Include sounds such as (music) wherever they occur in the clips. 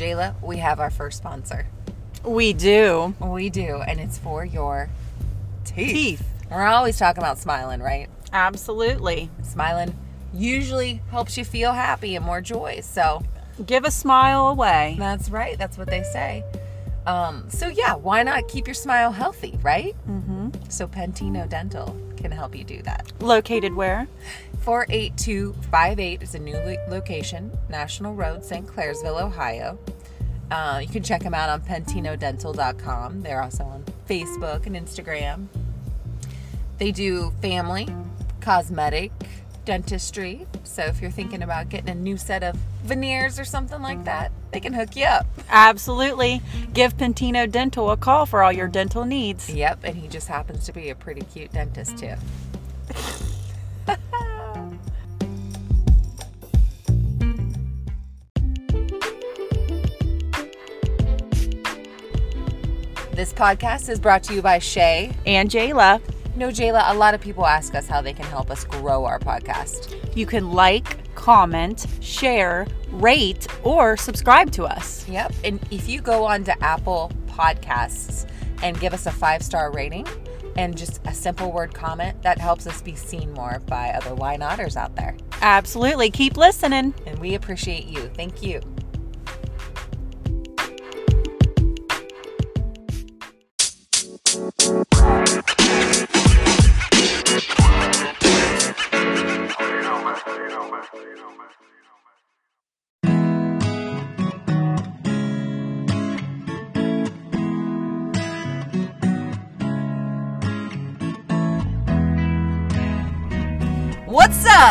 Jayla, we have our first sponsor. We do. We do, and it's for your teeth. Teeth. We're always talking about smiling, right? Absolutely. Smiling usually helps you feel happy and more joy. So Give a smile away. that's right. That's what they say. Um, so yeah, why not keep your smile healthy, right? Mm-hmm. So Pentino Dental can help you do that. Located where? 48258 is a new lo- location, National Road, St. Clairsville, Ohio. Uh, you can check them out on pentinodental.com. They're also on Facebook and Instagram. They do family, cosmetic, dentistry. So if you're thinking about getting a new set of veneers or something like mm. that, they can hook you up. Absolutely. Give Pentino Dental a call for all your dental needs. Yep, and he just happens to be a pretty cute dentist too. (laughs) this podcast is brought to you by Shay. And Jayla, No, Jayla, a lot of people ask us how they can help us grow our podcast. you can like, comment, share, rate, or subscribe to us. Yep. And if you go on to Apple Podcasts and give us a five star rating and just a simple word comment, that helps us be seen more by other why notters out there. Absolutely. Keep listening. And we appreciate you. Thank you.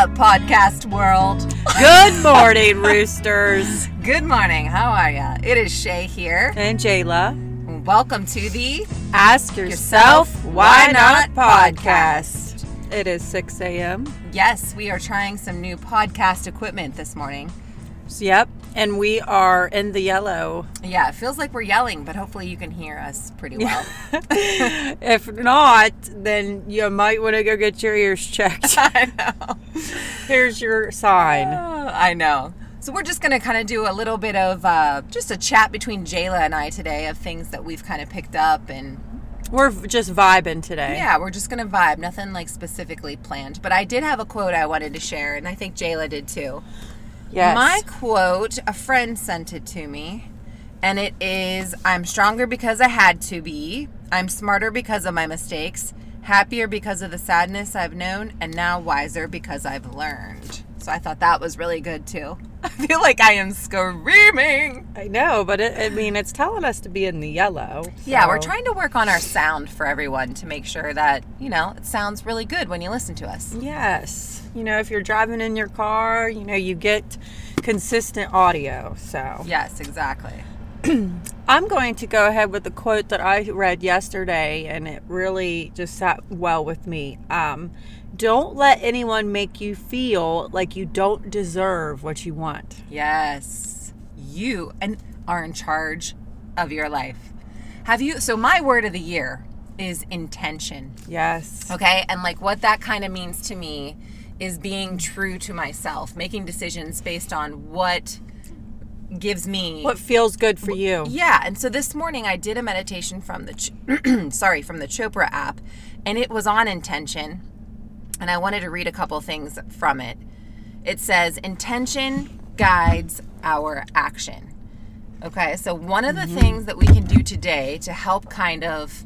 Up, podcast world? Good morning, roosters. (laughs) Good morning. How are ya? It is Shay here. And Jayla, Welcome to the ask yourself, Yourself, why Not podcast? It is 6 a.m. Yes, we are trying some new podcast equipment this morning. Yep. And we are in the yellow. Yeah, it feels like we're yelling, but hopefully you can hear us pretty (laughs) well. if not, then you might want to go get your ears checked. (laughs) I know. Here's your sign. Oh, I know. So we're just going to kind of do a little bit of uh, just a chat between Jayla and I today of things that we've kind of picked up and We're just vibing today. yeah, we're just going to vibe. Nothing like specifically planned, but I did have a quote I wanted to share and I think Jayla did too. Yes. My quote, a friend sent it to me, and it is I'm stronger because I had to be. I'm smarter because of my mistakes, happier because of the sadness I've known, and now wiser because I've learned. So I thought that was really good too. (laughs) I feel like I am screaming. I know, but it, I mean, it's telling us to be in the yellow. Yeah, we're trying to work on our sound for everyone to make sure that, you know, it sounds really good when you listen to us. Yes. You know, if you're driving in your car, you know, you get consistent audio. So Yes, exactly. (clears throat) I'm going to go ahead with the quote that I read yesterday, and it really just sat well with me. Um, don't let anyone make you feel like you don't deserve what you want. Yes. You and are in charge of your life. Have you so my word of the year is intention. Yes. Okay? And like what that kind of means to me is being true to myself, making decisions based on what gives me What feels good for you? yeah, and so this morning I did a meditation from the Ch- (clears throat) sorry, from the Chopra app and it was on intention. And I wanted to read a couple things from it. It says intention guides our action. Okay? So one of the mm-hmm. things that we can do today to help kind of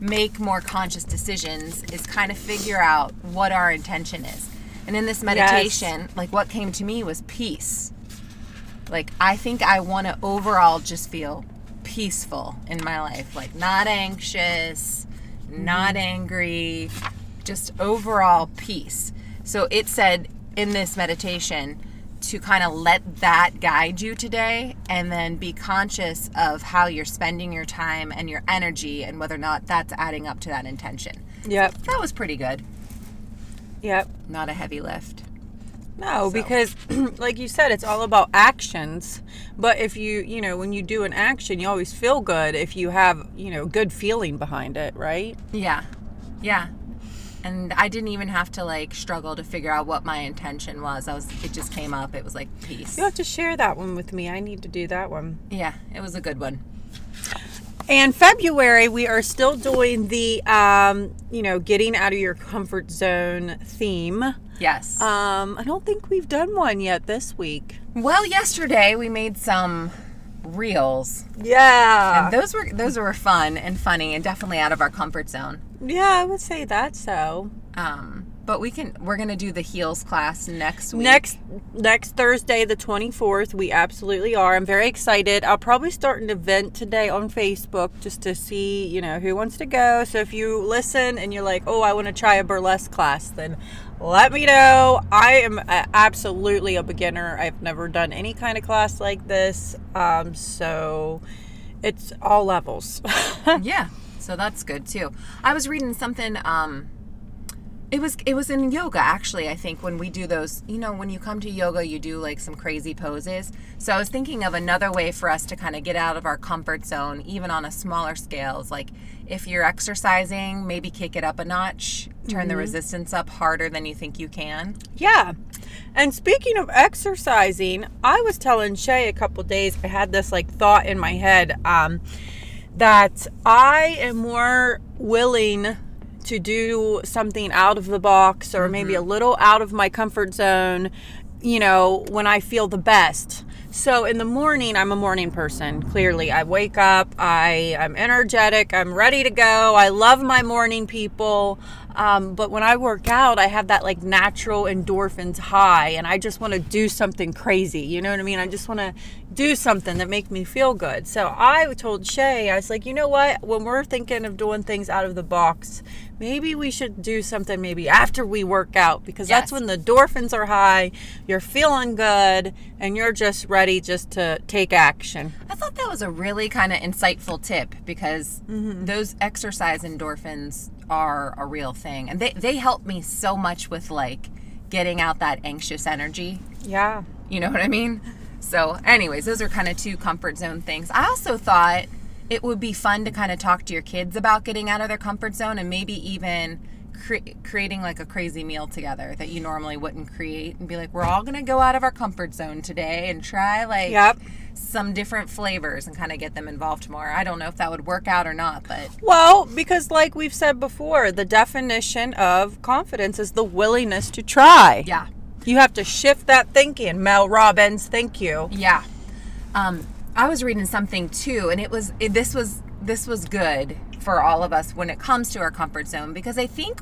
make more conscious decisions is kind of figure out what our intention is. And in this meditation, like what came to me was peace. Like I think I want to overall just feel peaceful in my life, like not anxious, not mm-hmm. angry, just overall peace. So it said in this meditation to kind of let that guide you today and then be conscious of how you're spending your time and your energy and whether or not that's adding up to that intention. Yep. That was pretty good. Yep. Not a heavy lift. No, So- because (clears throat) like you said, it's all about actions. But if you, you know, when you do an action, you always feel good if you have, you know, good feeling behind it, right? Yeah. Yeah. and I didn't even have to like struggle to figure out what my intention was. I was it just came up. It was like peace. You have to share that one with me. I need to do that one. Yeah, it was a good one. And February, we are still doing the, um, you know, getting out of your comfort zone theme. Yes. Um, I don't think we've done one yet this week. well, yesterday we made some reels. Yeah. And those were those were fun and funny and definitely out of our comfort zone. yeah, I would say that so. Um, but we can we're gonna do the heels class next week. Next next Thursday, the twenty fourth, we absolutely are. I'm very excited. I'll probably start an event today on Facebook just to see, you know, who wants to go. So if you listen and you're like, oh, I want to try a burlesque class, then let me know. I am absolutely a beginner. I've never done any kind of class like this, um, so it's all levels. (laughs) yeah, so that's good too. I was reading something. Um, it was it was in yoga actually. I think when we do those, you know, when you come to yoga, you do like some crazy poses. So I was thinking of another way for us to kind of get out of our comfort zone, even on a smaller scale. Is like if you're exercising, maybe kick it up a notch, turn the resistance up harder than you think you can. Yeah. And speaking of exercising, I was telling Shay a couple days, I had this like thought in my head um, that I am more willing to do something out of the box or maybe a little out of my comfort zone, you know, when I feel the best. So in the morning, I'm a morning person. Clearly, I wake up, I I'm energetic, I'm ready to go. I love my morning people. Um, but when I work out, I have that like natural endorphins high, and I just want to do something crazy. You know what I mean? I just want to do something that make me feel good. So I told Shay, I was like, you know what? When we're thinking of doing things out of the box, maybe we should do something maybe after we work out because that's when the endorphins are high, you're feeling good, and you're just ready just to take action. I thought that was a really kind of insightful tip because mm-hmm. those exercise endorphins are a real thing. And they, they help me so much with like getting out that anxious energy. Yeah. You know what I mean? So, anyways, those are kind of two comfort zone things. I also thought it would be fun to kind of talk to your kids about getting out of their comfort zone and maybe even cre- creating like a crazy meal together that you normally wouldn't create and be like, we're all going to go out of our comfort zone today and try like Yep. some different flavors and kind of get them involved more. I don't know if that would work out or not, but Well, because like we've said before, the definition of confidence is the willingness to try. yeah. You have to shift that thinking. Mel Robbins, thank you. Yeah. Um, I was reading something too, and it was it, this was this was good for all of us when it comes to our comfort zone because I think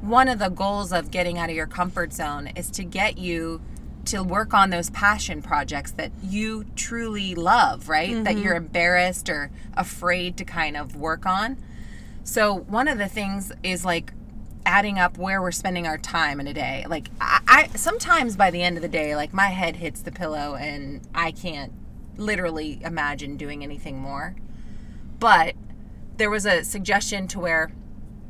one of the goals of getting out of your comfort zone is to get you to work on those passion projects that you truly love, right? That mm-hmm. you're embarrassed or afraid to kind of work on. So one of the things is like adding up where we're spending our time in a day. Like I, I sometimes by the end of the day, like my head hits the pillow and I can't literally imagine doing anything more. But there was a suggestion to where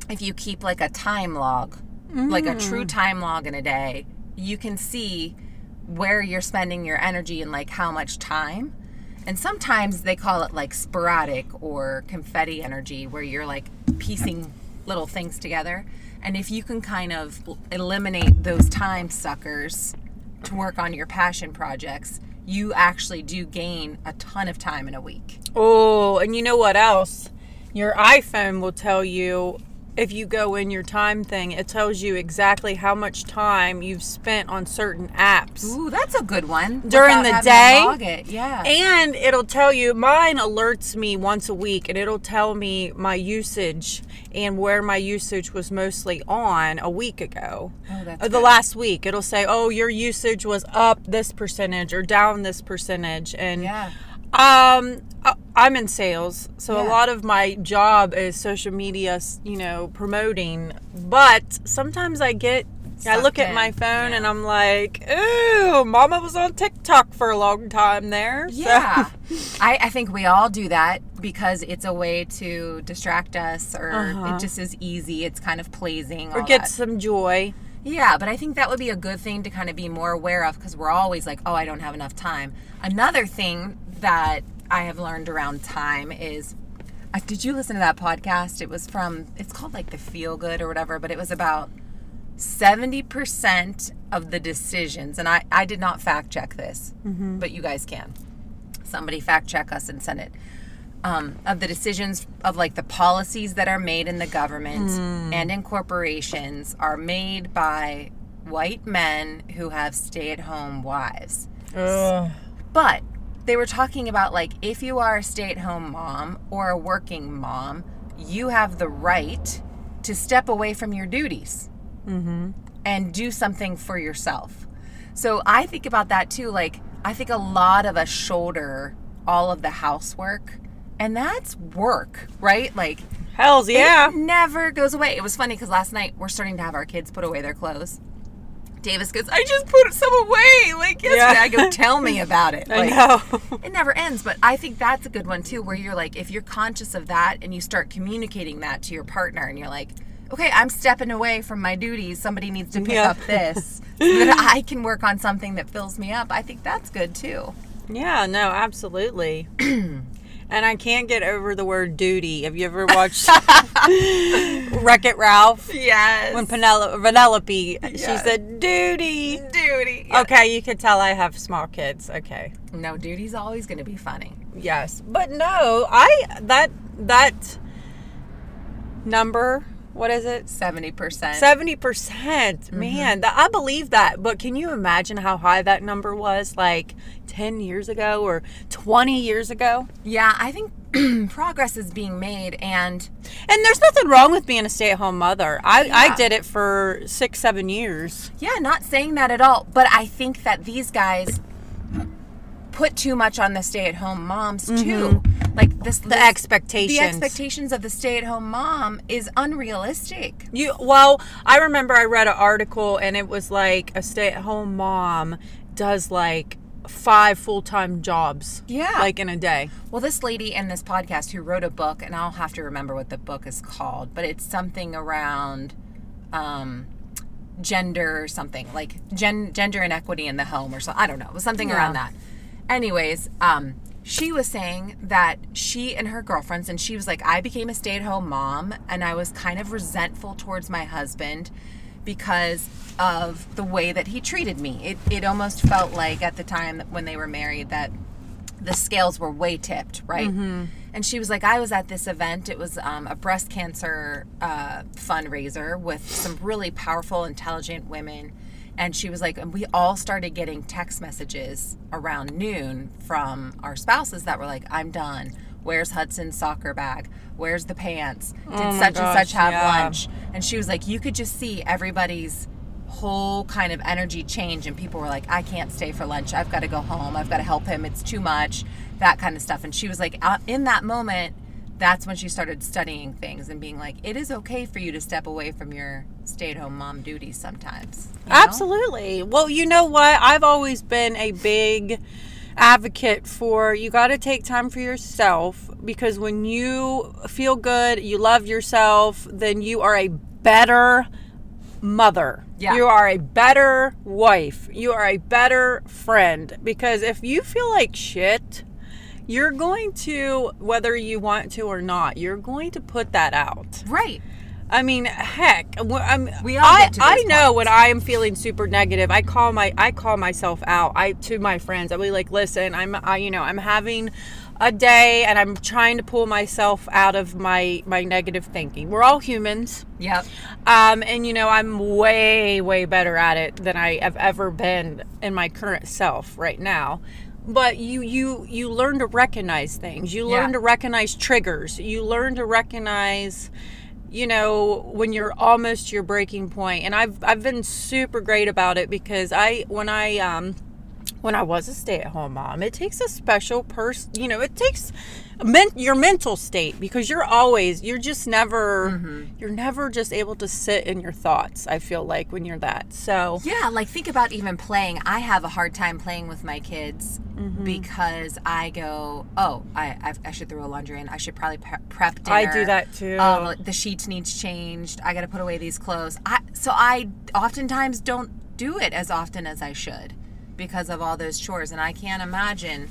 if you keep like a time log, like a true mm. time log in a day, you can see where you're spending your energy and like how much time. And sometimes they call it like sporadic or confetti energy, where you're like piecing little things together. And if you can kind of eliminate those time suckers to work on your passion projects, you actually do gain a ton of time in a week. Oh, and you know what else? Your iPhone will tell you if you go in your time thing, it tells you exactly how much time you've spent on certain apps. Ooh, that's a good one. During the day? Yeah. And it'll tell you, mine alerts me once a week and it'll tell me my usage and where my usage was mostly on a week ago. Oh, that's Uh, the good. last week. It'll say, oh, your usage was up this percentage or down this percentage. And yeah. Um, I- I'm in sales, so a lot of my job is social media, you know, promoting. But sometimes I get, I look at my phone Yeah. and I'm like, ooh, Mama was on TikTok for a long time there. (laughs) So- Yeah. I, I think we all do that because it's a way to distract us or Uh-huh. it just is easy. It's kind of pleasing. or get that. some joy. Yeah, but I think that would be a good thing to kind of be more aware of because we're always like, oh, I don't have enough time. Another thing that I have learned around time is uh, did you listen to that podcast? It was from, it's called like the Feel Good or whatever, but it was about 70% of the decisions, and I, I did not fact check this, but you guys can. Somebody fact check us and send it. Um, of the decisions of like the policies that are made in the government and in corporations are made by white men who have stay at home wives. But they were talking about like if you are a stay at home mom or a working mom, you have the right to step away from your duties mm-hmm. and do something for yourself. So I think about that too. Like, I think a lot of us shoulder all of the housework, and that's work, right? Like, Hells yeah. it never goes away. It was funny because last night we're starting to have our kids put away their clothes. Davis goes, I just put some away. Like (laughs) yesterday, Yeah. I go, tell me (laughs) about it. I know. it never ends. But I think that's a good one too, where you're like, if you're conscious of that and you start communicating that to your partner, and you're like, okay, I'm stepping away from my duties. Somebody needs to pick Yeah. up this (laughs) so that I can work on something that fills me up. I think that's good too. Yeah, no, absolutely. (clears throat) and I can't get over the word duty. Have you ever watched (laughs) Wreck It Ralph? Yes. When Penelope, Penelope she said duty. duty. Okay, you could tell I have small kids. Okay. No, duty's always going to be funny. Yes. But no, I that that number, what is it? 70%. 70%. percent Man, mm-hmm. that, I believe that. But can you imagine how high that number was like 10 years ago or 20 years ago? Yeah, I think (clears throat) progress is being made, and And there's nothing wrong with being a stay at home mother. I, I did it for six, seven years. yeah, not saying that at all. But I think that these guys put too much on the stay-at-home moms too. Mm-hmm. Like this, The expectations. the expectations of the stay-at-home mom is unrealistic. You well, I remember I read an article and it was like a stay-at-home mom does like five full-time jobs. Yeah. Like in a day. Well, this lady in this podcast who wrote a book, and I'll have to remember what the book is called, but it's something around um, gender or something like gen- gender inequity in the home or so. I don't know. It was something Yeah. around that. Anyways, um, she was saying that she and her girlfriends, and she was like, I became a stay at home mom, and I was kind of resentful towards my husband because of the way that he treated me. It, it almost felt like at the time when they were married that the scales were way tipped, right? And she was like, I was at this event. It was um, a breast cancer uh, fundraiser with some really powerful, intelligent women. And she was like, and we all started getting text messages around noon from our spouses that were like, I'm done. Where's Hudson's soccer bag? Where's the pants? Did Oh such and such have yeah. lunch? And she was like, you could just see everybody's whole kind of energy change and people were like i can't stay for lunch i've got to go home i've got to help him it's too much that kind of stuff and she was like uh, in that moment that's when she started studying things and being like it is okay for you to step away from your stay-at-home mom duties sometimes you know? Absolutely. Well, you know what? I've always been a big advocate for you got to take time for yourself because when you feel good, you love yourself, then you are a better mother. Yeah. You are a better wife. You are a better friend because if you feel like shit, you're going to whether you want to or not, you're going to put that out. right I mean, heck, I'm, We all I, I know when I am feeling super negative, I call my I call myself out. I to my friends, I'll be like, listen, I'm I, you know I'm having a day and I'm trying to pull myself out of my my negative thinking. We're all humans, yep um, and you know I'm way way better at it than I have ever been in my current self right now. But you you you learn to recognize things. You learn Yeah. to recognize triggers. You learn to recognize you know when you're almost your breaking point and i've i've been super great about it because i when i um when i was a stay-at-home mom it takes a special person you know it takes men- your mental state because you're always you're just never you're never just able to sit in your thoughts i feel like when you're that so Yeah, like think about even playing. I have a hard time playing with my kids Mm-hmm. because I go, oh, I I've, I should throw a laundry in. I should probably pre- prep dinner. I do that too. Oh, the sheets needs changed. I got to put away these clothes. I so I oftentimes don't do it as often as I should because of all those chores, and I can't imagine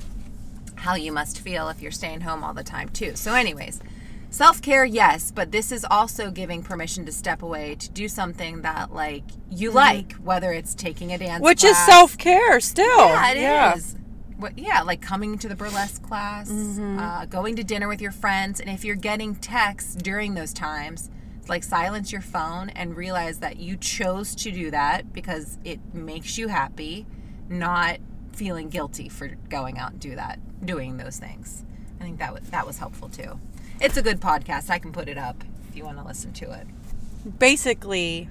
how you must feel if you're staying home all the time too. So, anyways, Self care, yes, but this is also giving permission to step away to do something that like you like, whether it's taking a dance, Mm-hmm. Which is self care still. Yeah, it is. What, yeah, like coming to the burlesque class, Mm-hmm. uh, going to dinner with your friends, and if you're getting texts during those times, it's like silence your phone and realize that you chose to do that because it makes you happy, not feeling guilty for going out and do that, doing those things. I think that was that was helpful too. It's a good podcast. I can put it up if you want to listen to it. Basically,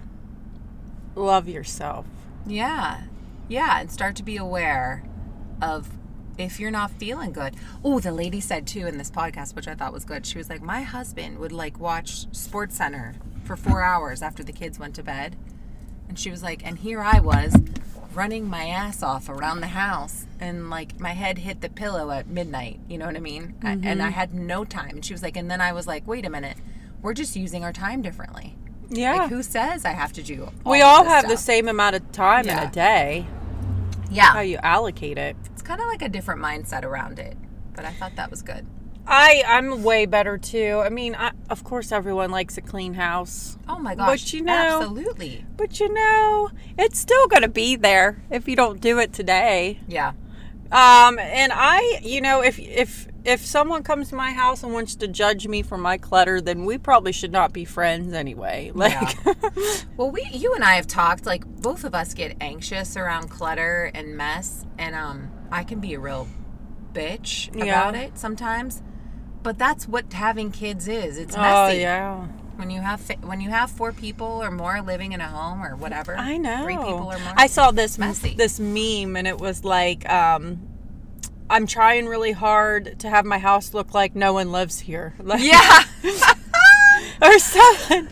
love yourself. Yeah. Yeah. And start to be aware of if you're not feeling good. Oh, the lady said too in this podcast, which I thought was good. She was like, My husband would like watch SportsCenter for four hours after the kids went to bed. And she was like, and here I was running my ass off around the house and like my head hit the pillow at midnight. You know what I mean? I- and I mm-hmm. had no time. And she was like, and then I was like, wait a minute. We're just using our time differently. Yeah. Like, who says I have to do we all have the same amount of time in a day. Yeah. How you allocate it. it's kind of like a different mindset around it but i thought that was good I I'm way better too. I mean, I, of course everyone likes a clean house, oh my gosh you know- absolutely but you know, it's still going to be there if you don't do it today. yeah Um, and I, you know, if if if someone comes to my house and wants to judge me for my clutter, then we probably should not be friends anyway. (laughs) Like, well we you and i have talked like both of us get anxious around clutter and mess and um i can be a real bitch Yeah. about it sometimes but that's what having kids is it's oh messy yeah, when you have when you have four people or more living in a home or whatever I know. three people or more I saw this messy. this meme, and it was like, um, I'm trying really hard to have my house look like no one lives here. (laughs) Like, yeah (laughs) or something.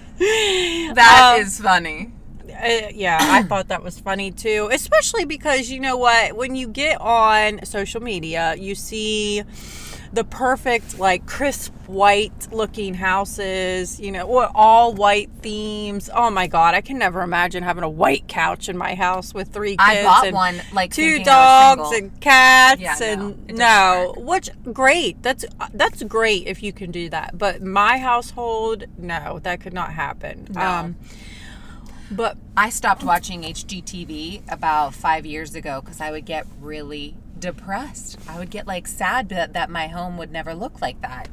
that Um, is funny Uh, yeah, I thought that was funny too, especially because you know what? When you get on social media, you see the perfect, like crisp white looking houses, you know, all white themes. Oh my God, I can never imagine having a white couch in my house with three kids. i bought and one like Two thinking I was dogs and cats Yeah, no, and doesn't no, which great. That's that's great if you can do that. But my household, no, that could not happen. No. Um, but I stopped watching HGTV about five years ago because I would get really depressed. I would get like sad that, that my home would never look like that.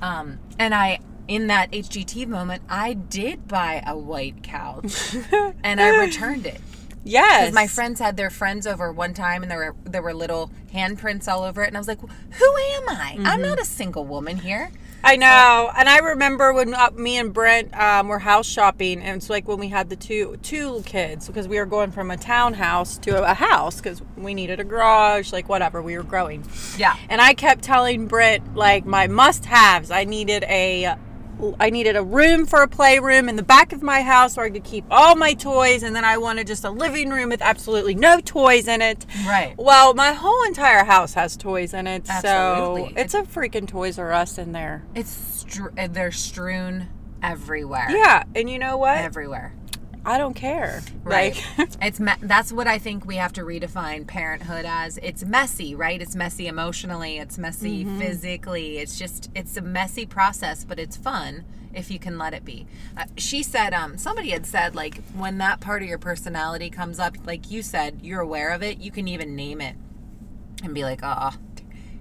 Um, and I, in that HGTV moment, I did buy a white couch (laughs) and I returned it. Yes. My friends had their friends over one time and there were there were little handprints all over it. And I was like, who am I? Mm-hmm. I'm not a single woman here. I know, and I remember when uh, me and Brent um, were house shopping, and it's like when we had the two two kids because we were going from a townhouse to a house because we needed a garage, like whatever. We were growing, Yeah. and I kept telling Brent like my must-haves. I needed a I needed a room for a playroom in the back of my house where I could keep all my toys, and then I wanted just a living room with absolutely no toys in it. Right. Well, my whole entire house has toys in it, so Absolutely. it's a freaking Toys R Us in there. It's str- they're strewn everywhere. Yeah, and you know what? Everywhere. I don't care. Right. Like, (laughs) it's me- that's what I think we have to redefine parenthood as. It's messy, right? It's messy emotionally, it's messy Mm-hmm. physically. It's just it's a messy process, but it's fun if you can let it be. Uh, she said um somebody had said like when that part of your personality comes up, like you said, you're aware of it, you can even name it and be like, "Oh,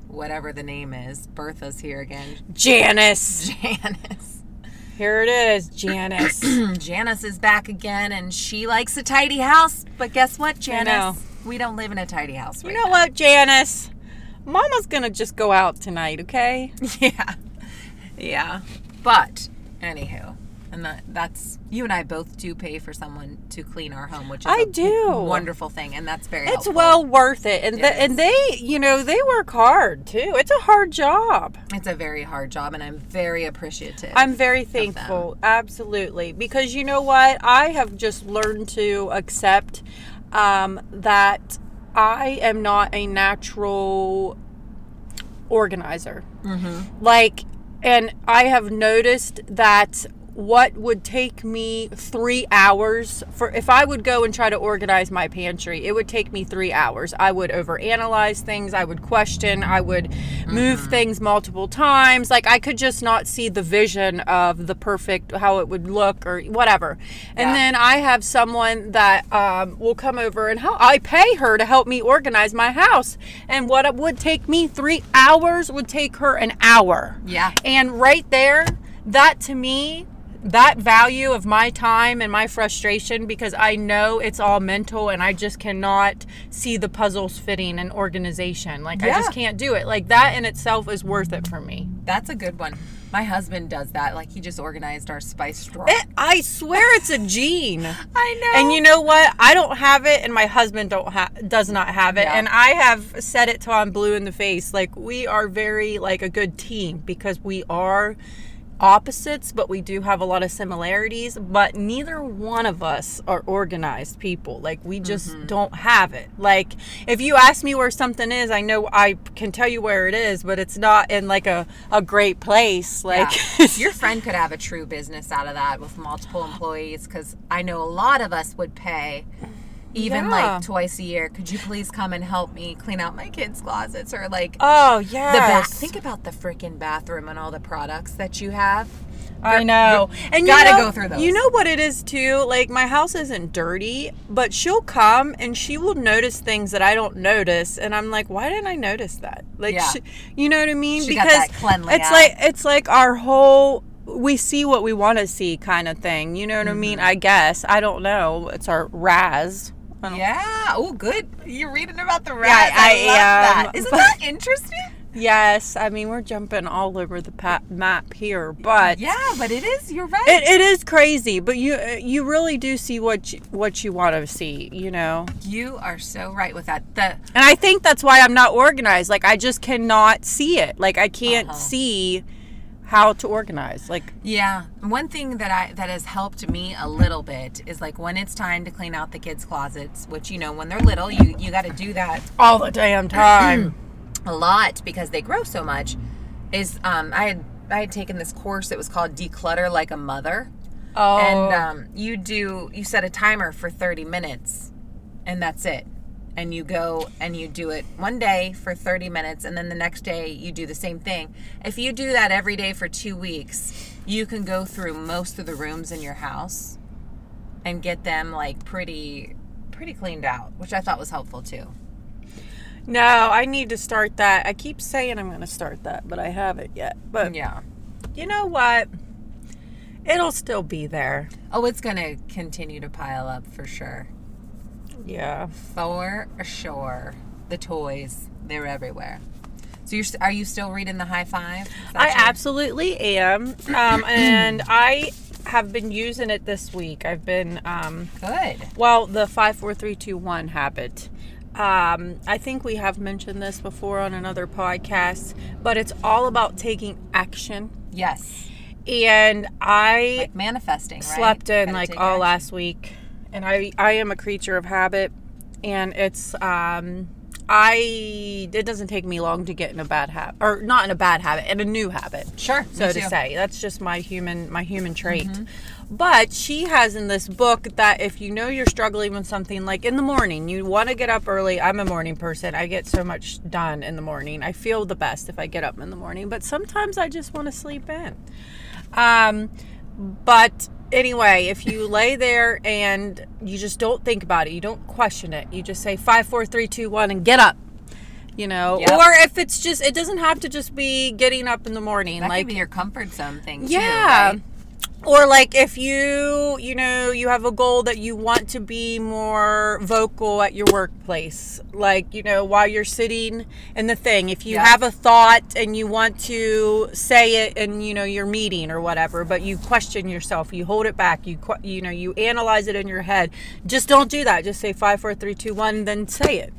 whatever the name is. Bertha's here again." Janice. (laughs) Janice. Here it is, (clears throat) Janice. Janice is back again and she likes a tidy house. But guess what. Janice? We don't live in a tidy house. you know now. what, Janice? Mama's gonna just go out tonight, okay? (laughs) Yeah. Yeah. But, anywho. And that, that's, you and I both do pay for someone to clean our home, which is I a do. wonderful thing. And that's very It's helpful. well worth it, and It the, and they, you know, they work hard too. It's a hard job. It's a very hard job, and I'm very appreciative. I'm very thankful, absolutely, because you know what? I have just learned to accept um, that I am not a natural organizer. Mm-hmm. Like, and I have noticed that what would take me three hours for if I would go and try to organize my pantry, it would take me three hours. I would overanalyze things, I would question, I would move things multiple times. Like I could just not see the vision of the perfect how it would look or whatever. And Yeah. then I have someone that um, will come over and help. I pay her to help me organize my house, and what it would take me three hours would take her an hour. Yeah. And right there, that to me, that value of my time and my frustration because I know it's all mental and I just cannot see the puzzles fitting and organization. Like I just can't do it. Like that in itself is worth it for me. That's a good one. My husband does that. Like he just organized our spice drawer. It, I swear it's a (laughs) gene. I know. And you know what? I don't have it, and my husband don't ha- does not have it. Yeah. And I have said it till I'm blue in the face. Like we are very like a good team because we are opposites, but we do have a lot of similarities. But neither one of us are organized people. Like we just Mm-hmm. don't have it. Like if you ask me where something is, I know I can tell you where it is, but it's not in like a a great place. Like Yeah. your (laughs) friend could have a true business out of that with multiple employees because I know a lot of us would pay even Yeah. like twice a year. Could you please come and help me clean out my kids' closets or like oh yeah the bath? Think about the freaking bathroom and all the products that you have. I know. And gotta know, go through those. You know what it is too? Like my house isn't dirty, but she'll come and she will notice things that I don't notice and I'm like, why didn't I notice that? Like Yeah. she, you know what I mean? She because it's eye. like it's like our whole we see what we want to see kind of thing. You know what I mean? Mm-hmm. I guess. I don't know. It's our RAS. Don't- Yeah. Oh, good. You're reading about the rat. Yeah, I, I love am, that. Isn't but- that interesting? Yes, I mean we're jumping all over the pa- map here, but Yeah, but it is. You're right. It, it is crazy, but you you really do see what you, what you want to see, you know. you are so right with that. The And I think that's why I'm not organized. Like I just cannot see it. Like I can't Uh-huh. see how to organize. Like Yeah, one thing that I that has helped me a little bit is like when it's time to clean out the kids' closets, which you know when they're little, you you got to do that all the damn time. (clears throat) a lot because they grow so much. Is um I had I had taken this course that was called Declutter Like a Mother, oh, and um, you do you set a timer for thirty minutes, and that's it. And you go and you do it one day for 30 minutes, and then the next day you do the same thing. If you do that every day for two weeks, you can go through most of the rooms in your house and get them like pretty pretty cleaned out, which I thought was helpful too. no, I need to start that. I keep saying I'm going to start that, but I haven't yet. But Yeah. you know what? It'll still be there. Oh, it's gonna continue to pile up for sure. Yeah. For sure. The toys, they're everywhere. So you're are you still reading the high five? I your- absolutely am. Um, (clears throat) and I have been using it this week. I've been um, good. Well, the five, four, three, two, one habit. Um, I think we have mentioned this before on another podcast, but it's all about taking action. Yes. And I Like manifesting, right? slept in Gotta like all action. last week, and I I am a creature of habit, and it's um I it doesn't take me long to get in a bad habit or not in a bad habit in a new habit Sure. so to say. That's just my human my human trait. Mm-hmm. But she has in this book that if you know you're struggling with something like in the morning, you want to get up early. I'm a morning person. I get so much done in the morning. I feel the best if I get up in the morning, but sometimes I just want to sleep in. Um but anyway, if you (laughs) lay there and you just don't think about it, you don't question it. You just say five, four, three, two, one and get up you know Yep. or if it's just it doesn't have to just be getting up in the morning That like your comfort zone thing. too, yeah right? Or like if you you know you have a goal that you want to be more vocal at your workplace like you know while you're sitting in the thing if you Yeah. have a thought and you want to say it in you know your meeting or whatever but you question yourself you hold it back you you know you analyze it in your head just don't do that just say five four three two one then say it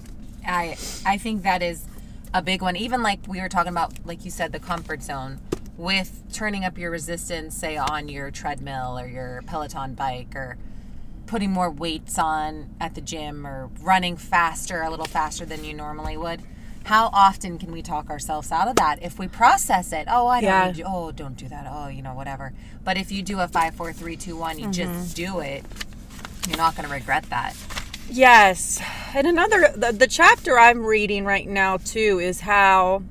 I I think that is a big one. Even like we were talking about, like you said, the comfort zone with turning up your resistance, say on your treadmill or your Peloton bike, or putting more weights on at the gym, or running faster, a little faster than you normally would. how often can we talk ourselves out of that if we process it? Oh, I don't. Yeah. Need you. Oh, don't do that. Oh, you know, whatever. But if you do a five, four, three, two, one, you Mm-hmm. just do it. You're not going to regret that. Yes. And another, the, the chapter I'm reading right now, too, is how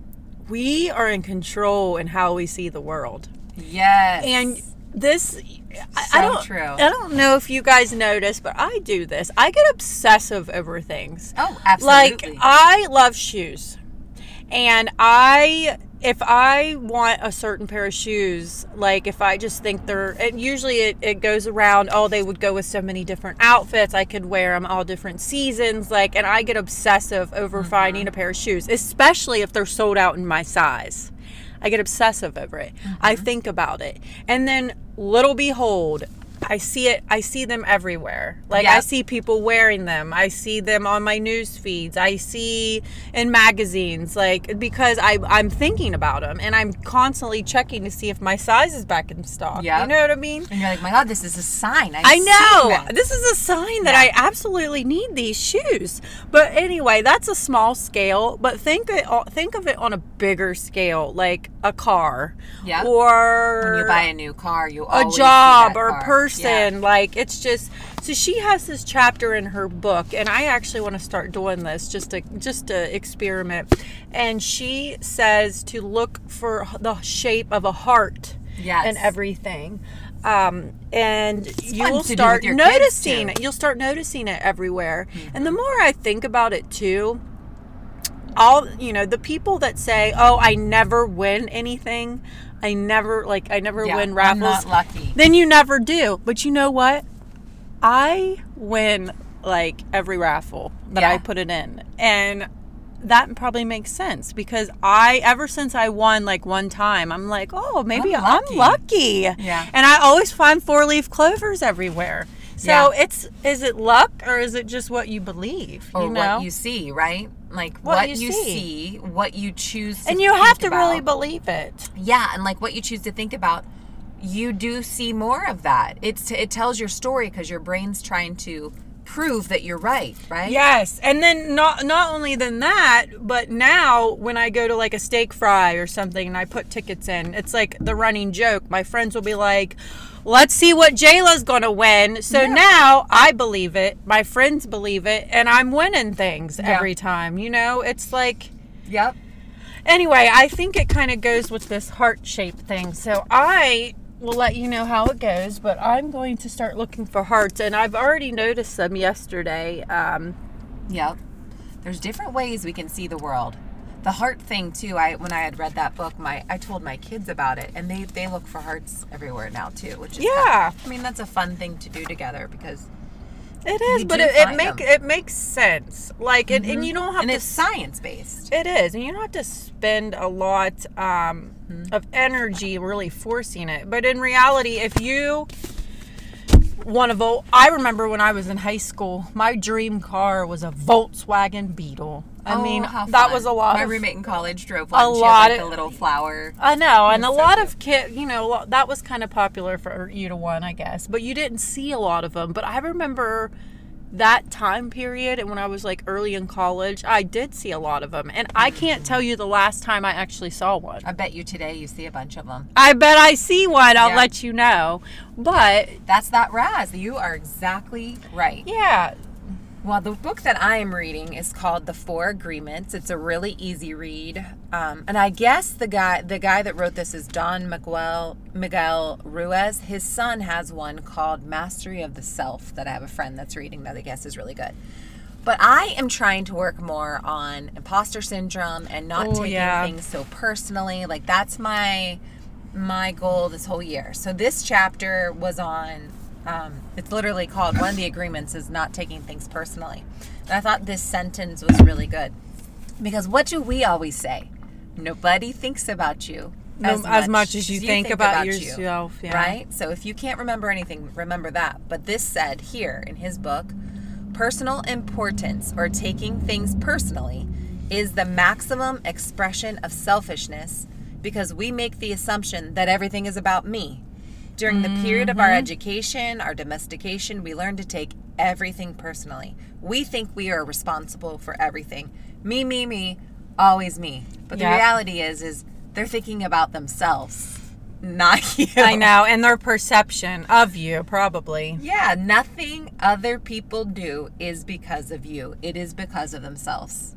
we are in control in how we see the world. Yes. And this, I, So I don't, true. I don't know if you guys notice, but I do this. I get obsessive over things. oh, absolutely. Like I love shoes, and I if I want a certain pair of shoes, like if I just think they're, and usually it, it goes around. Oh, they would go with so many different outfits. I could wear them all different seasons. Like, and I get obsessive over Mm-hmm. finding a pair of shoes, especially if they're sold out in my size. I get obsessive over it. I Mm-hmm. think about it, and then little behold. I see it. I see them everywhere. Like I see people wearing them. I see them on my news feeds. I see in magazines. Like because I I'm thinking about them and I'm constantly checking to see if my size is back in stock. Yeah, You know what I mean? and you're like, my God, this is a sign. I've I know. this." Is a sign that I absolutely need these shoes. But anyway, that's a small scale. But think it uh, think of it on a bigger scale, like a car, Yep. or When you buy a new car, you a job or a person. Yeah. Like it's just so she has this chapter in her book, and I actually want to start doing this just to just to experiment. And she says to look for the shape of a heart Yes. and everything. Um, and you will start with your kids, noticing it. You'll start noticing it everywhere. Mm-hmm. And the more I think about it too, all you know, the people that say, "Oh, I never win anything," I never like I never Yeah, win I'm raffles. not lucky. Then you never do. But you know what? I win like every raffle that I put it in. And that probably makes sense because I ever since I won like one time, I'm like, oh, maybe I'm I'm lucky. lucky. Yeah. And I always find four leaf clovers everywhere. So Yeah. it's is it luck or is it just what you believe? or you know? what you see, right? Like What what, you you, see. see. what you choose to and you have to really believe it. Yeah, and like what you choose to think about, you do see more of that. It's it tells your story because your brain's trying to prove that you're right, right? Yes, and then not not only than that, but now when I go to like a steak fry or something and I put tickets in, it's like the running joke. My friends will be like, "Let's see what Jayla's gonna win." So Yeah. now I believe it, my friends believe it, and I'm winning things Yeah. every time. You know, it's like Yep. anyway. I think it kind of goes with this heart shape thing. So I will let you know how it goes, but I'm going to start looking for hearts, and I've already noticed them yesterday. Um, Yep. There's different ways we can see the world. The heart thing too. I when I had read that book, my I told my kids about it, and they they look for hearts everywhere now too, which is Yeah. fun. I mean, that's a fun thing to do together because It is, but it, it make them. it makes sense. Like, and, and you don't have and to. it's science based. It is, and you don't have to spend a lot um, Mm-hmm. of energy really forcing it. But in reality, if you want to vote, I remember when I was in high school, my dream car was a Volkswagen Beetle. I oh, mean, Oh, how that was a lot. My of, roommate in college drove one. A she lot had like of- the little flower. I know, and a so lot cute. of kid, you know, that was kind of popular for you to one, I guess. But you didn't see a lot of them. But I remember that time period, and when I was like early in college, I did see a lot of them. And I can't tell you the last time I actually saw one. I bet you today you see a bunch of them. I bet I see one. I'll Yeah. let you know. But That's that RAS. You are exactly right. yeah, Well, the book that I am reading is called The Four Agreements. It's a really easy read, um, and I guess the guy the guy that wrote this is Don Miguel Miguel Ruiz. His son has one called Mastery of the Self that I have a friend that's reading that I guess is really good. But I am trying to work more on imposter syndrome and not Oh, taking yeah. things so personally. Like that's my my goal this whole year. So this chapter was on. Um, it's literally called one of the agreements is not taking things personally. And I thought this sentence was really good because what do we always say? Nobody thinks about you No, as much as you think about you, yourself, yeah. right? So if you can't remember anything, remember that. But this said here in his book, personal importance or taking things personally is the maximum expression of selfishness because we make the assumption that everything is about me. During the period of our Mm-hmm. education, our domestication, we learn to take everything personally. We think we are responsible for everything. Me, me, me. always me. But the Yep. reality is, is they're thinking about themselves, not (laughs) you. I know, and their perception of you probably. Yeah, nothing other people do is because of you. It is because of themselves.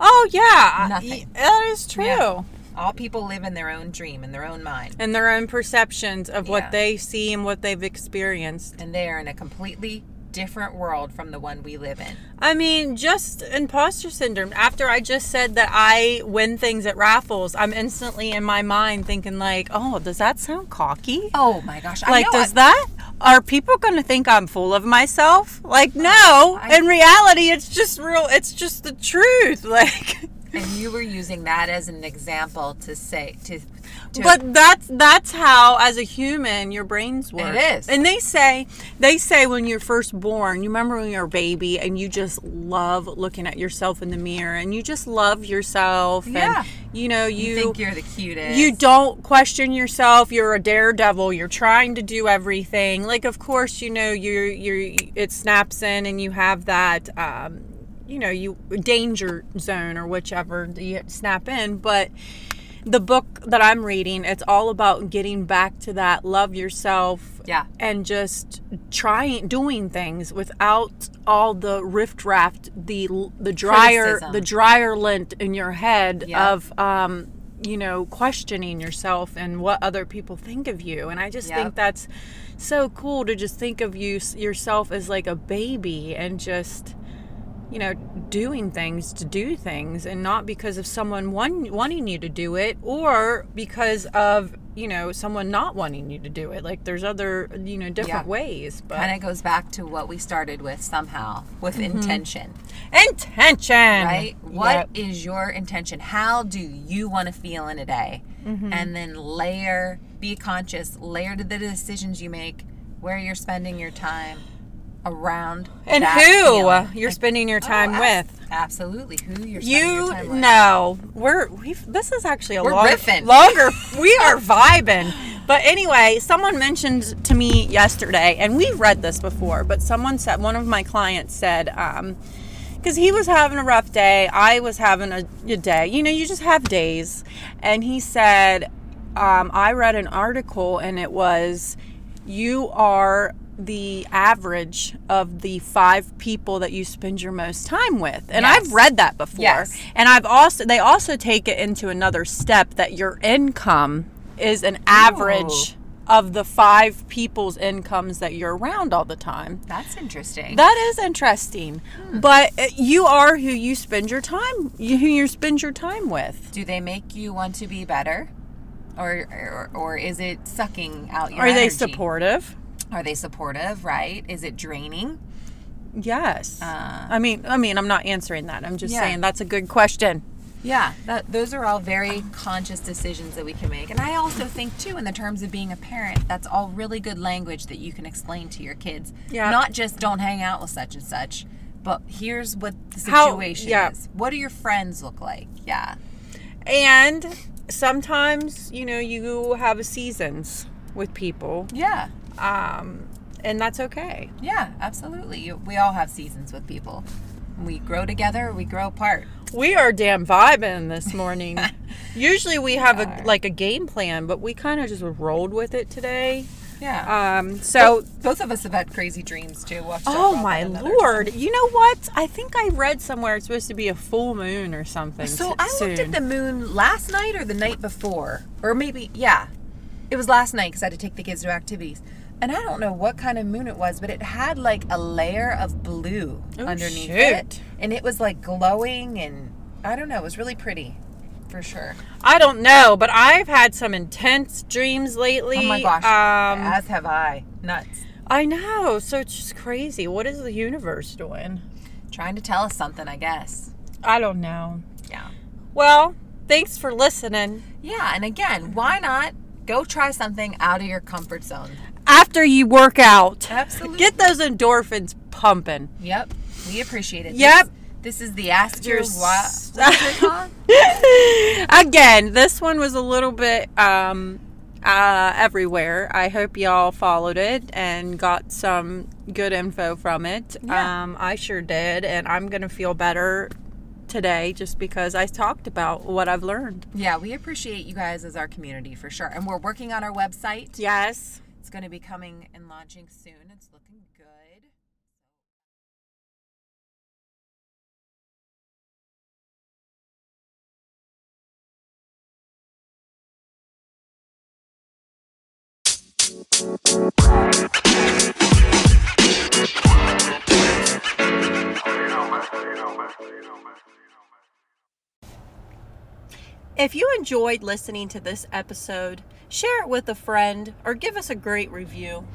Oh yeah, Nothing. That is true. Yeah. All people live in their own dream, in their own mind. And their own perceptions of Yeah. what they see and what they've experienced. And they are in a completely different world from the one we live in. I mean, just imposter syndrome. After I just said that I win things at raffles, I'm instantly in my mind thinking like, "Oh, does that sound cocky? Oh my gosh. Like, does I- that? Are people going to think I'm full of myself? Like, no. Oh, I- in reality, it's just real. It's just the truth. (laughs) Like, and you were using that as an example to say to, to but that's that's how, as a human, your brains work. It is. And they say they say when you're first born, you remember when you're a baby and you just love looking at yourself in the mirror and you just love yourself. Yeah. And you know you, you. think you're the cutest. you don't question yourself. You're a daredevil. You're trying to do everything. Like, of course, you know you're you're. It snaps in, and you have that. Um, you know, you danger zone or whichever you snap in. But the book that I'm reading, it's all about getting back to that love yourself. Yeah. And just trying doing things without all the rift raft, the the dryer Criticism. the dryer lint in your head Yeah. of um you know questioning yourself and what other people think of you and i just Yep. think that's so cool to just think of you yourself as like a baby and just you know doing things to do things and not because of someone one, wanting you to do it or because of you know someone not wanting you to do it like there's other you know different Yeah. ways but kind of goes back to what we started with somehow with Mm-hmm. intention intention right What is Yep. your intention how do you want to feel in a day Mm-hmm. and then layer be conscious layer to the decisions you make where you're spending your time around and who feeling. you're Like, spending your oh, time abs- with absolutely who you're spending your You time with. know, we're we've. This is actually a We're long, riffing. longer. We (laughs) are vibing. But anyway, someone mentioned to me yesterday, and we've read this before. But someone said one of my clients said, um because he was having a rough day, I was having a, a day. You know, you just have days, and he said, um, I read an article, and it was, you are the average of the five people that you spend your most time with. And Yes. I've read that before. Yes. And I've also they also take it into another step that your income is an average of the five people's incomes that you're around all the time. that's interesting That is interesting. But uh, you are who you spend your time you, who you spend your time with. do they make you want to be better or or, or is it sucking out your Are they supportive? Are they supportive right is it draining Yes. Uh, I mean, I mean, I'm not answering that. I'm just Yeah. saying that's a good question. Yeah, that, those are all very conscious decisions that we can make. And I also think, too, in the terms of being a parent, that's all really good language that you can explain to your kids. Yeah. Not just don't hang out with such and such, but here's what the How- situation yeah. is. What do your friends look like? Yeah. And sometimes, you know, you have seasons with people, Yeah. Um, and that's okay. Yeah, absolutely. We all have seasons with people. We grow together, we grow apart. We are damn vibing this (laughs) morning. (laughs) Usually we have are. a like a game plan, but we kind of just rolled with it today. Yeah. Um, so Both of us have had crazy dreams, too. We'll have to talk Oh my lord! You know what? I think I read somewhere it's supposed to be a full moon or something. So I looked at the moon last night or the night before, or maybe yeah, it was last night because I had to take the kids to activities, and I don't know what kind of moon it was, but it had like a layer of blue Oh, underneath shoot. it, and it was like glowing, and I don't know, it was really pretty, for sure. I don't know, but I've had some intense dreams lately. Oh my gosh, Um, as have I. Nuts. I know. So it's just crazy. What is the universe doing? Trying to tell us something, I guess. I don't know. Yeah. Well, thanks for listening. Yeah, and again, why not go try something out of your comfort zone? After you work out, Absolutely. get those endorphins pumping. Yep, we appreciate it. Yep. This, this is the Ask Your Your What? it called? (laughs) Again, this one was a little bit um, uh, everywhere. I hope y'all followed it and got some good info from it. Yeah. Um, I sure did, and I'm gonna feel better today just because I talked about what I've learned. Yeah, we appreciate you guys as our community for sure. And we're working on our website. Yes. It's going to be coming and launching soon. It's looking good. If you enjoyed listening to this episode, share it with a friend or give us a great review.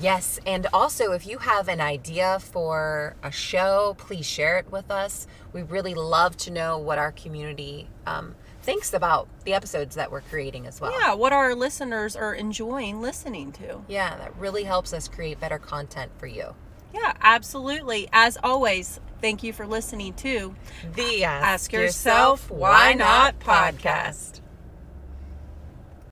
Yes, and also if you have an idea for a show, please share it with us. We really love to know what our community um, thinks about the episodes that we're creating as well. Yeah, what our listeners are enjoying listening to. Yeah, that really helps us create better content for you. Yeah, absolutely. As always, thank you for listening to The Ask Yourself Why Not podcast.